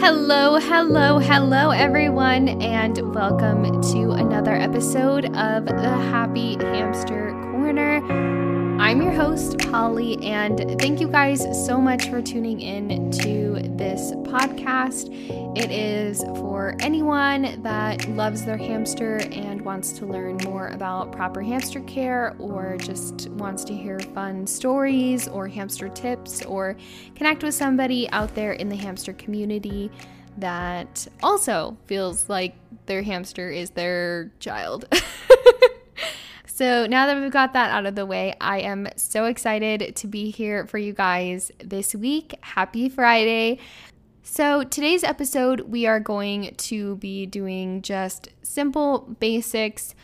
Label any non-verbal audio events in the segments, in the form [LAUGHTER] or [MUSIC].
Hello, hello, hello, everyone, and welcome to another episode of the Happy Hamster Corner. I'm your host, Holly, and thank you guys so much for tuning in to this podcast. It is for anyone that loves their hamster and wants to learn more about proper hamster care, or just wants to hear fun stories or hamster tips, or connect with somebody out there in the hamster community that also feels like their hamster is their child. [LAUGHS] so, now that we've got that out of the way, I am so excited to be here for you guys this week. Happy Friday. So, today's episode, we are going to be doing just simple basics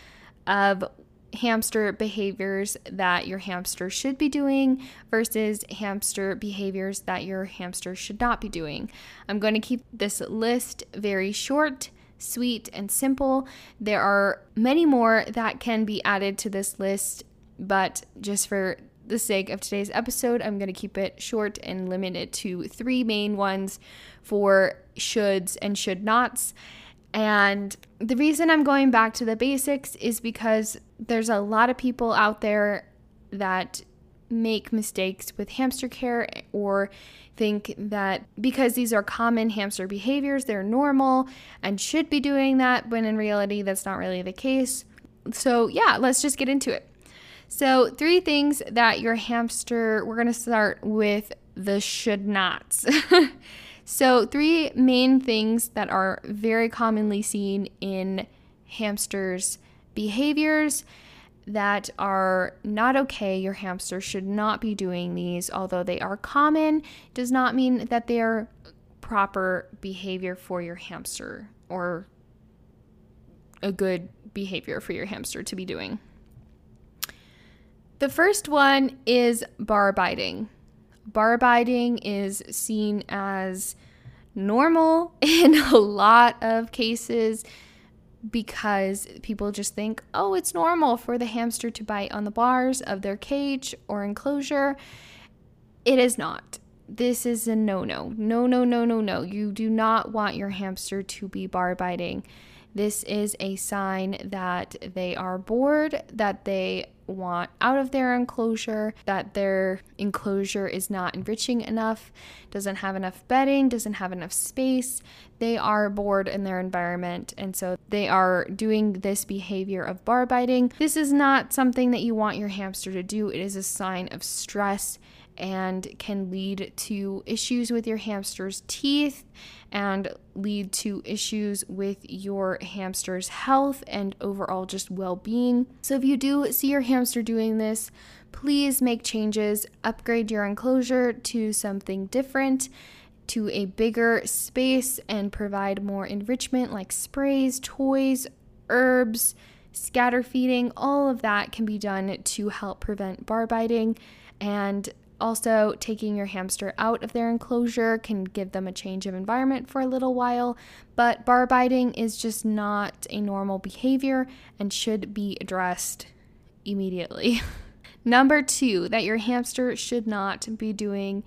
of hamster behaviors that your hamster should be doing versus hamster behaviors that your hamster should not be doing. I'm going to keep this list very short, sweet, and simple. There are many more that can be added to this list, but just for the sake of today's episode, I'm going to keep it short and limit it to three main ones for shoulds and should nots. And the reason I'm going back to the basics is because there's a lot of people out there that make mistakes with hamster care or think that because these are common hamster behaviors, they're normal and should be doing that, when in reality, that's not really the case. So, yeah, let's just get into it. So, three things that your hamster, we're going to start with the should nots. [LAUGHS] So, three main things that are very commonly seen in hamsters' behaviors that are not okay. Your hamster should not be doing these, although they are common, does not mean that they are proper behavior for your hamster or a good behavior for your hamster to be doing. The first one is bar biting. Bar biting is seen as normal [LAUGHS] in a lot of cases because people just think, oh, it's normal for the hamster to bite on the bars of their cage or enclosure. It is not. This is a no no. No, no, no, no, no. You do not want your hamster to be bar biting. This is a sign that they are bored, that they want out of their enclosure, that their enclosure is not enriching enough, doesn't have enough bedding, doesn't have enough space. They are bored in their environment, and so they are doing this behavior of bar biting. This is not something that you want your hamster to do, it is a sign of stress and can lead to issues with your hamster's teeth and lead to issues with your hamster's health and overall just well being. So, if you do see your hamster doing this, please make changes, upgrade your enclosure to something different. To a bigger space and provide more enrichment like sprays, toys, herbs, scatter feeding, all of that can be done to help prevent bar biting. And also, taking your hamster out of their enclosure can give them a change of environment for a little while, but bar biting is just not a normal behavior and should be addressed immediately. [LAUGHS] Number two, that your hamster should not be doing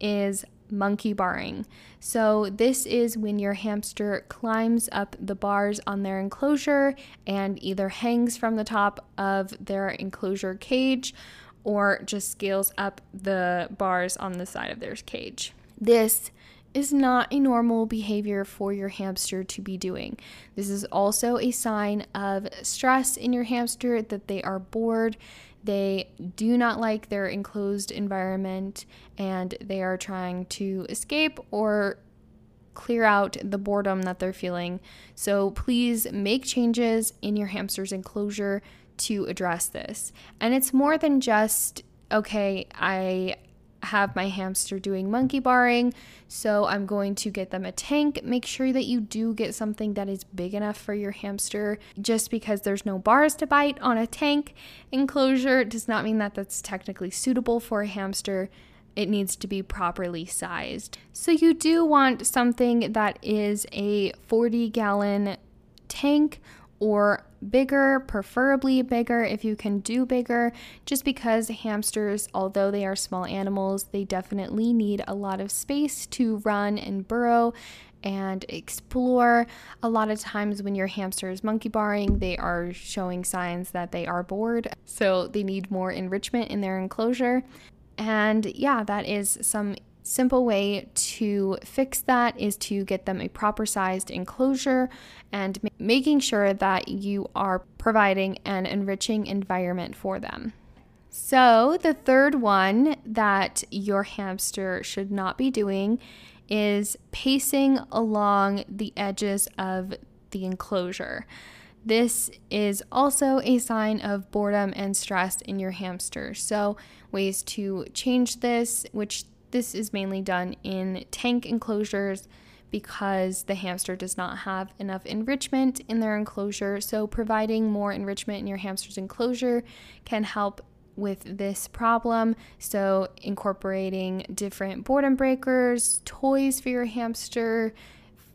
is monkey barring. So, this is when your hamster climbs up the bars on their enclosure and either hangs from the top of their enclosure cage or just scales up the bars on the side of their cage. This is not a normal behavior for your hamster to be doing. This is also a sign of stress in your hamster that they are bored, they do not like their enclosed environment, and they are trying to escape or clear out the boredom that they're feeling. So please make changes in your hamster's enclosure to address this. And it's more than just, okay, I have my hamster doing monkey barring, so I'm going to get them a tank. Make sure that you do get something that is big enough for your hamster. Just because there's no bars to bite on a tank enclosure does not mean that that's technically suitable for a hamster. It needs to be properly sized. So, you do want something that is a 40 gallon tank or bigger, preferably bigger if you can do bigger, just because hamsters, although they are small animals, they definitely need a lot of space to run and burrow and explore. A lot of times, when your hamster is monkey barring, they are showing signs that they are bored, so they need more enrichment in their enclosure. And yeah, that is some simple way to fix that is to get them a proper sized enclosure and ma- making sure that you are providing an enriching environment for them. So, the third one that your hamster should not be doing is pacing along the edges of the enclosure. This is also a sign of boredom and stress in your hamster. So, ways to change this, which this is mainly done in tank enclosures because the hamster does not have enough enrichment in their enclosure. So, providing more enrichment in your hamster's enclosure can help with this problem. So, incorporating different boredom breakers, toys for your hamster,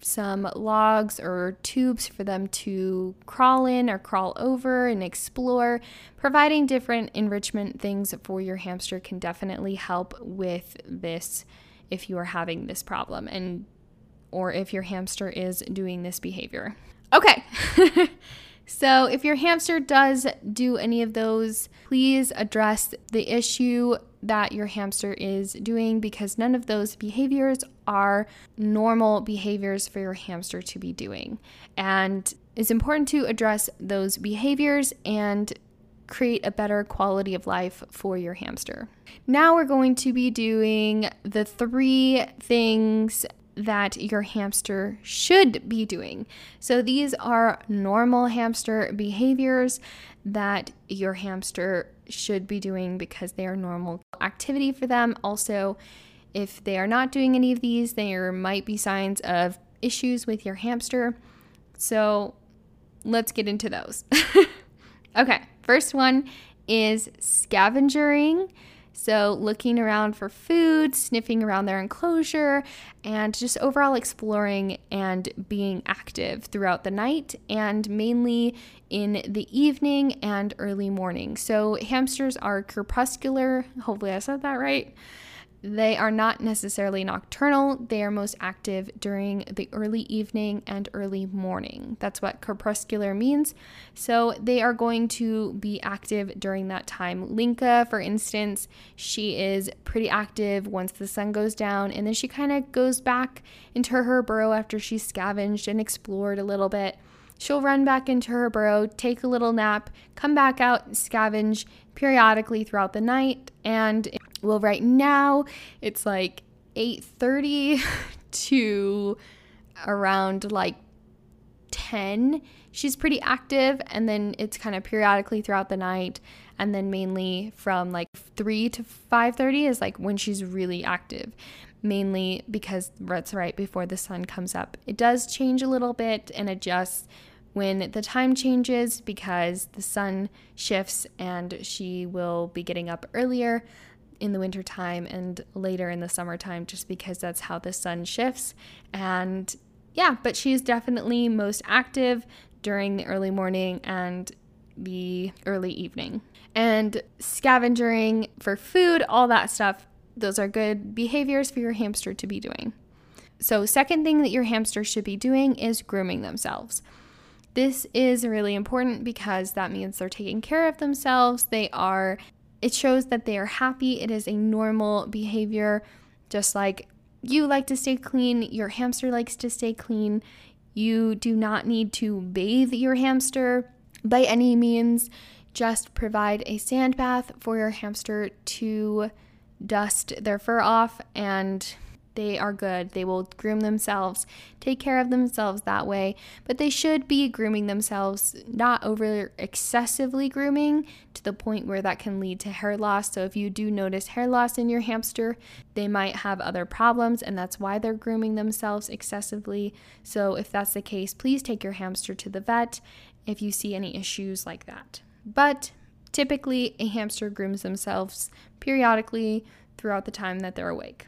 some logs or tubes for them to crawl in or crawl over and explore. Providing different enrichment things for your hamster can definitely help with this if you are having this problem and or if your hamster is doing this behavior. Okay. [LAUGHS] so, if your hamster does do any of those, please address the issue that your hamster is doing because none of those behaviors are normal behaviors for your hamster to be doing. And it's important to address those behaviors and create a better quality of life for your hamster. Now we're going to be doing the three things that your hamster should be doing. So these are normal hamster behaviors that your hamster should be doing because they are normal activity for them. Also, if they are not doing any of these, there might be signs of issues with your hamster. So let's get into those. [LAUGHS] okay, first one is scavengering. So, looking around for food, sniffing around their enclosure, and just overall exploring and being active throughout the night and mainly in the evening and early morning. So, hamsters are crepuscular. Hopefully, I said that right. They are not necessarily nocturnal, they are most active during the early evening and early morning. That's what crepuscular means. So they are going to be active during that time. Linka, for instance, she is pretty active once the sun goes down, and then she kind of goes back into her burrow after she's scavenged and explored a little bit. She'll run back into her burrow, take a little nap, come back out, scavenge periodically throughout the night, and well, right now it's like 8:30 [LAUGHS] to around like 10. She's pretty active and then it's kind of periodically throughout the night and then mainly from like 3 to 5:30 is like when she's really active mainly because that's right before the sun comes up. It does change a little bit and adjusts when the time changes because the sun shifts and she will be getting up earlier in the wintertime and later in the summertime just because that's how the sun shifts. And yeah, but she's definitely most active during the early morning and the early evening. And scavenging for food, all that stuff, those are good behaviors for your hamster to be doing. So, second thing that your hamster should be doing is grooming themselves. This is really important because that means they're taking care of themselves. They are it shows that they are happy. It is a normal behavior, just like you like to stay clean, your hamster likes to stay clean. You do not need to bathe your hamster by any means. Just provide a sand bath for your hamster to dust their fur off and they are good. They will groom themselves, take care of themselves that way, but they should be grooming themselves, not over excessively grooming to the point where that can lead to hair loss. So, if you do notice hair loss in your hamster, they might have other problems, and that's why they're grooming themselves excessively. So, if that's the case, please take your hamster to the vet if you see any issues like that. But typically, a hamster grooms themselves periodically throughout the time that they're awake.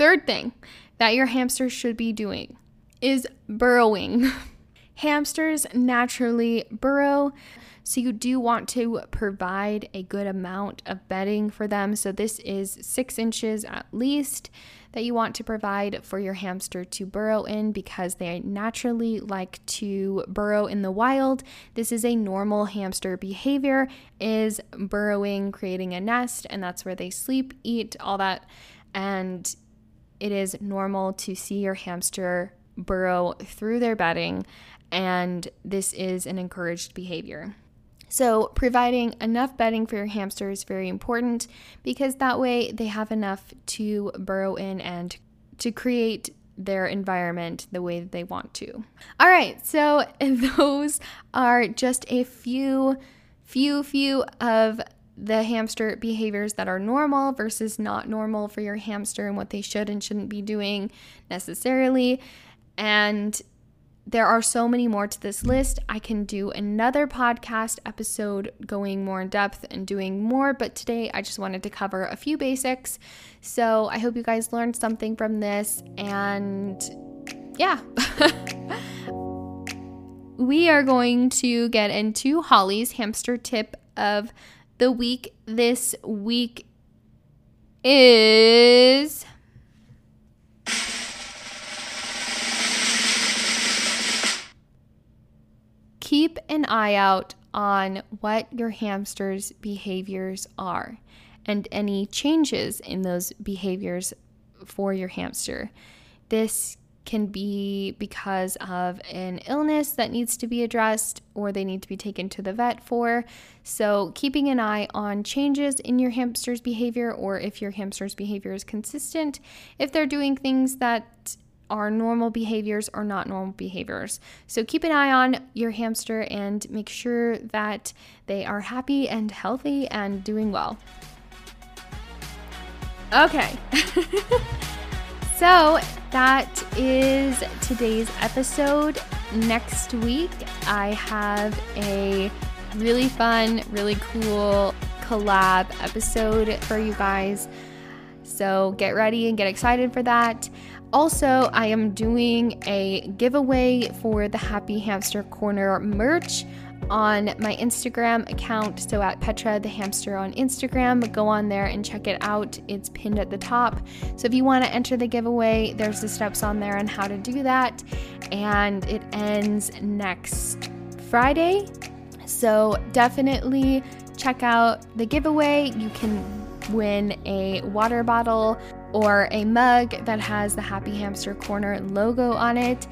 Third thing that your hamster should be doing is burrowing. [LAUGHS] Hamsters naturally burrow, so you do want to provide a good amount of bedding for them. So, this is six inches at least that you want to provide for your hamster to burrow in because they naturally like to burrow in the wild. This is a normal hamster behavior is burrowing, creating a nest, and that's where they sleep, eat, all that. And it is normal to see your hamster burrow through their bedding, and this is an encouraged behavior. So, providing enough bedding for your hamster is very important because that way they have enough to burrow in and to create their environment the way that they want to. All right, so [LAUGHS] those are just a few, few, few of the hamster behaviors that are normal versus not normal for your hamster and what they should and shouldn't be doing necessarily. And there are so many more to this list. I can do another podcast episode going more in depth and doing more, but today I just wanted to cover a few basics. So I hope you guys learned something from this. And yeah. [LAUGHS] we are going to get into Holly's hamster tip of the week this week is. Keep an eye out on what your hamster's behaviors are and any changes in those behaviors for your hamster. This can be because of an illness that needs to be addressed or they need to be taken to the vet for. So, keeping an eye on changes in your hamster's behavior or if your hamster's behavior is consistent, if they're doing things that are normal behaviors or not normal behaviors. So, keep an eye on your hamster and make sure that they are happy and healthy and doing well. Okay. [LAUGHS] So that is today's episode. Next week, I have a really fun, really cool collab episode for you guys. So get ready and get excited for that. Also, I am doing a giveaway for the Happy Hamster Corner merch on my Instagram account. So at Petra the Hamster on Instagram, go on there and check it out. It's pinned at the top. So if you want to enter the giveaway, there's the steps on there on how to do that. And it ends next Friday. So definitely check out the giveaway. You can win a water bottle or a mug that has the Happy Hamster Corner logo on it.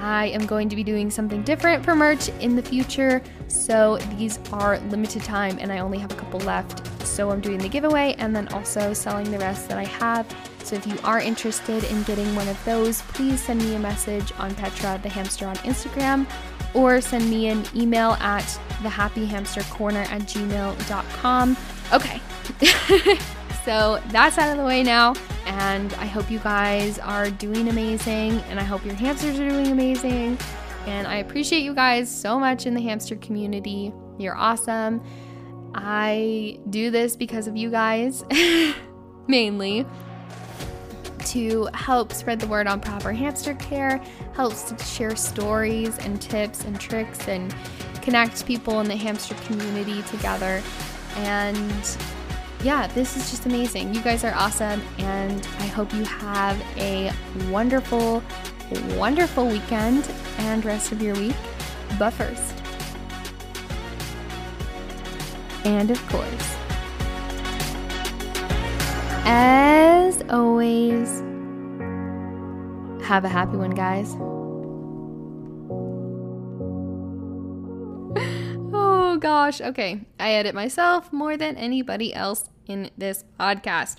I am going to be doing something different for merch in the future. So these are limited time and I only have a couple left. So I'm doing the giveaway and then also selling the rest that I have. So if you are interested in getting one of those, please send me a message on Petra the Hamster on Instagram or send me an email at thehappyhamstercorner at gmail.com. Okay. [LAUGHS] so that's out of the way now. And I hope you guys are doing amazing. And I hope your hamsters are doing amazing. And I appreciate you guys so much in the hamster community. You're awesome. I do this because of you guys, [LAUGHS] mainly to help spread the word on proper hamster care, helps to share stories and tips and tricks and connect people in the hamster community together. And yeah, this is just amazing. You guys are awesome, and I hope you have a wonderful, wonderful weekend and rest of your week. But first, and of course, as always, have a happy one, guys. Gosh. Okay. I edit myself more than anybody else in this podcast.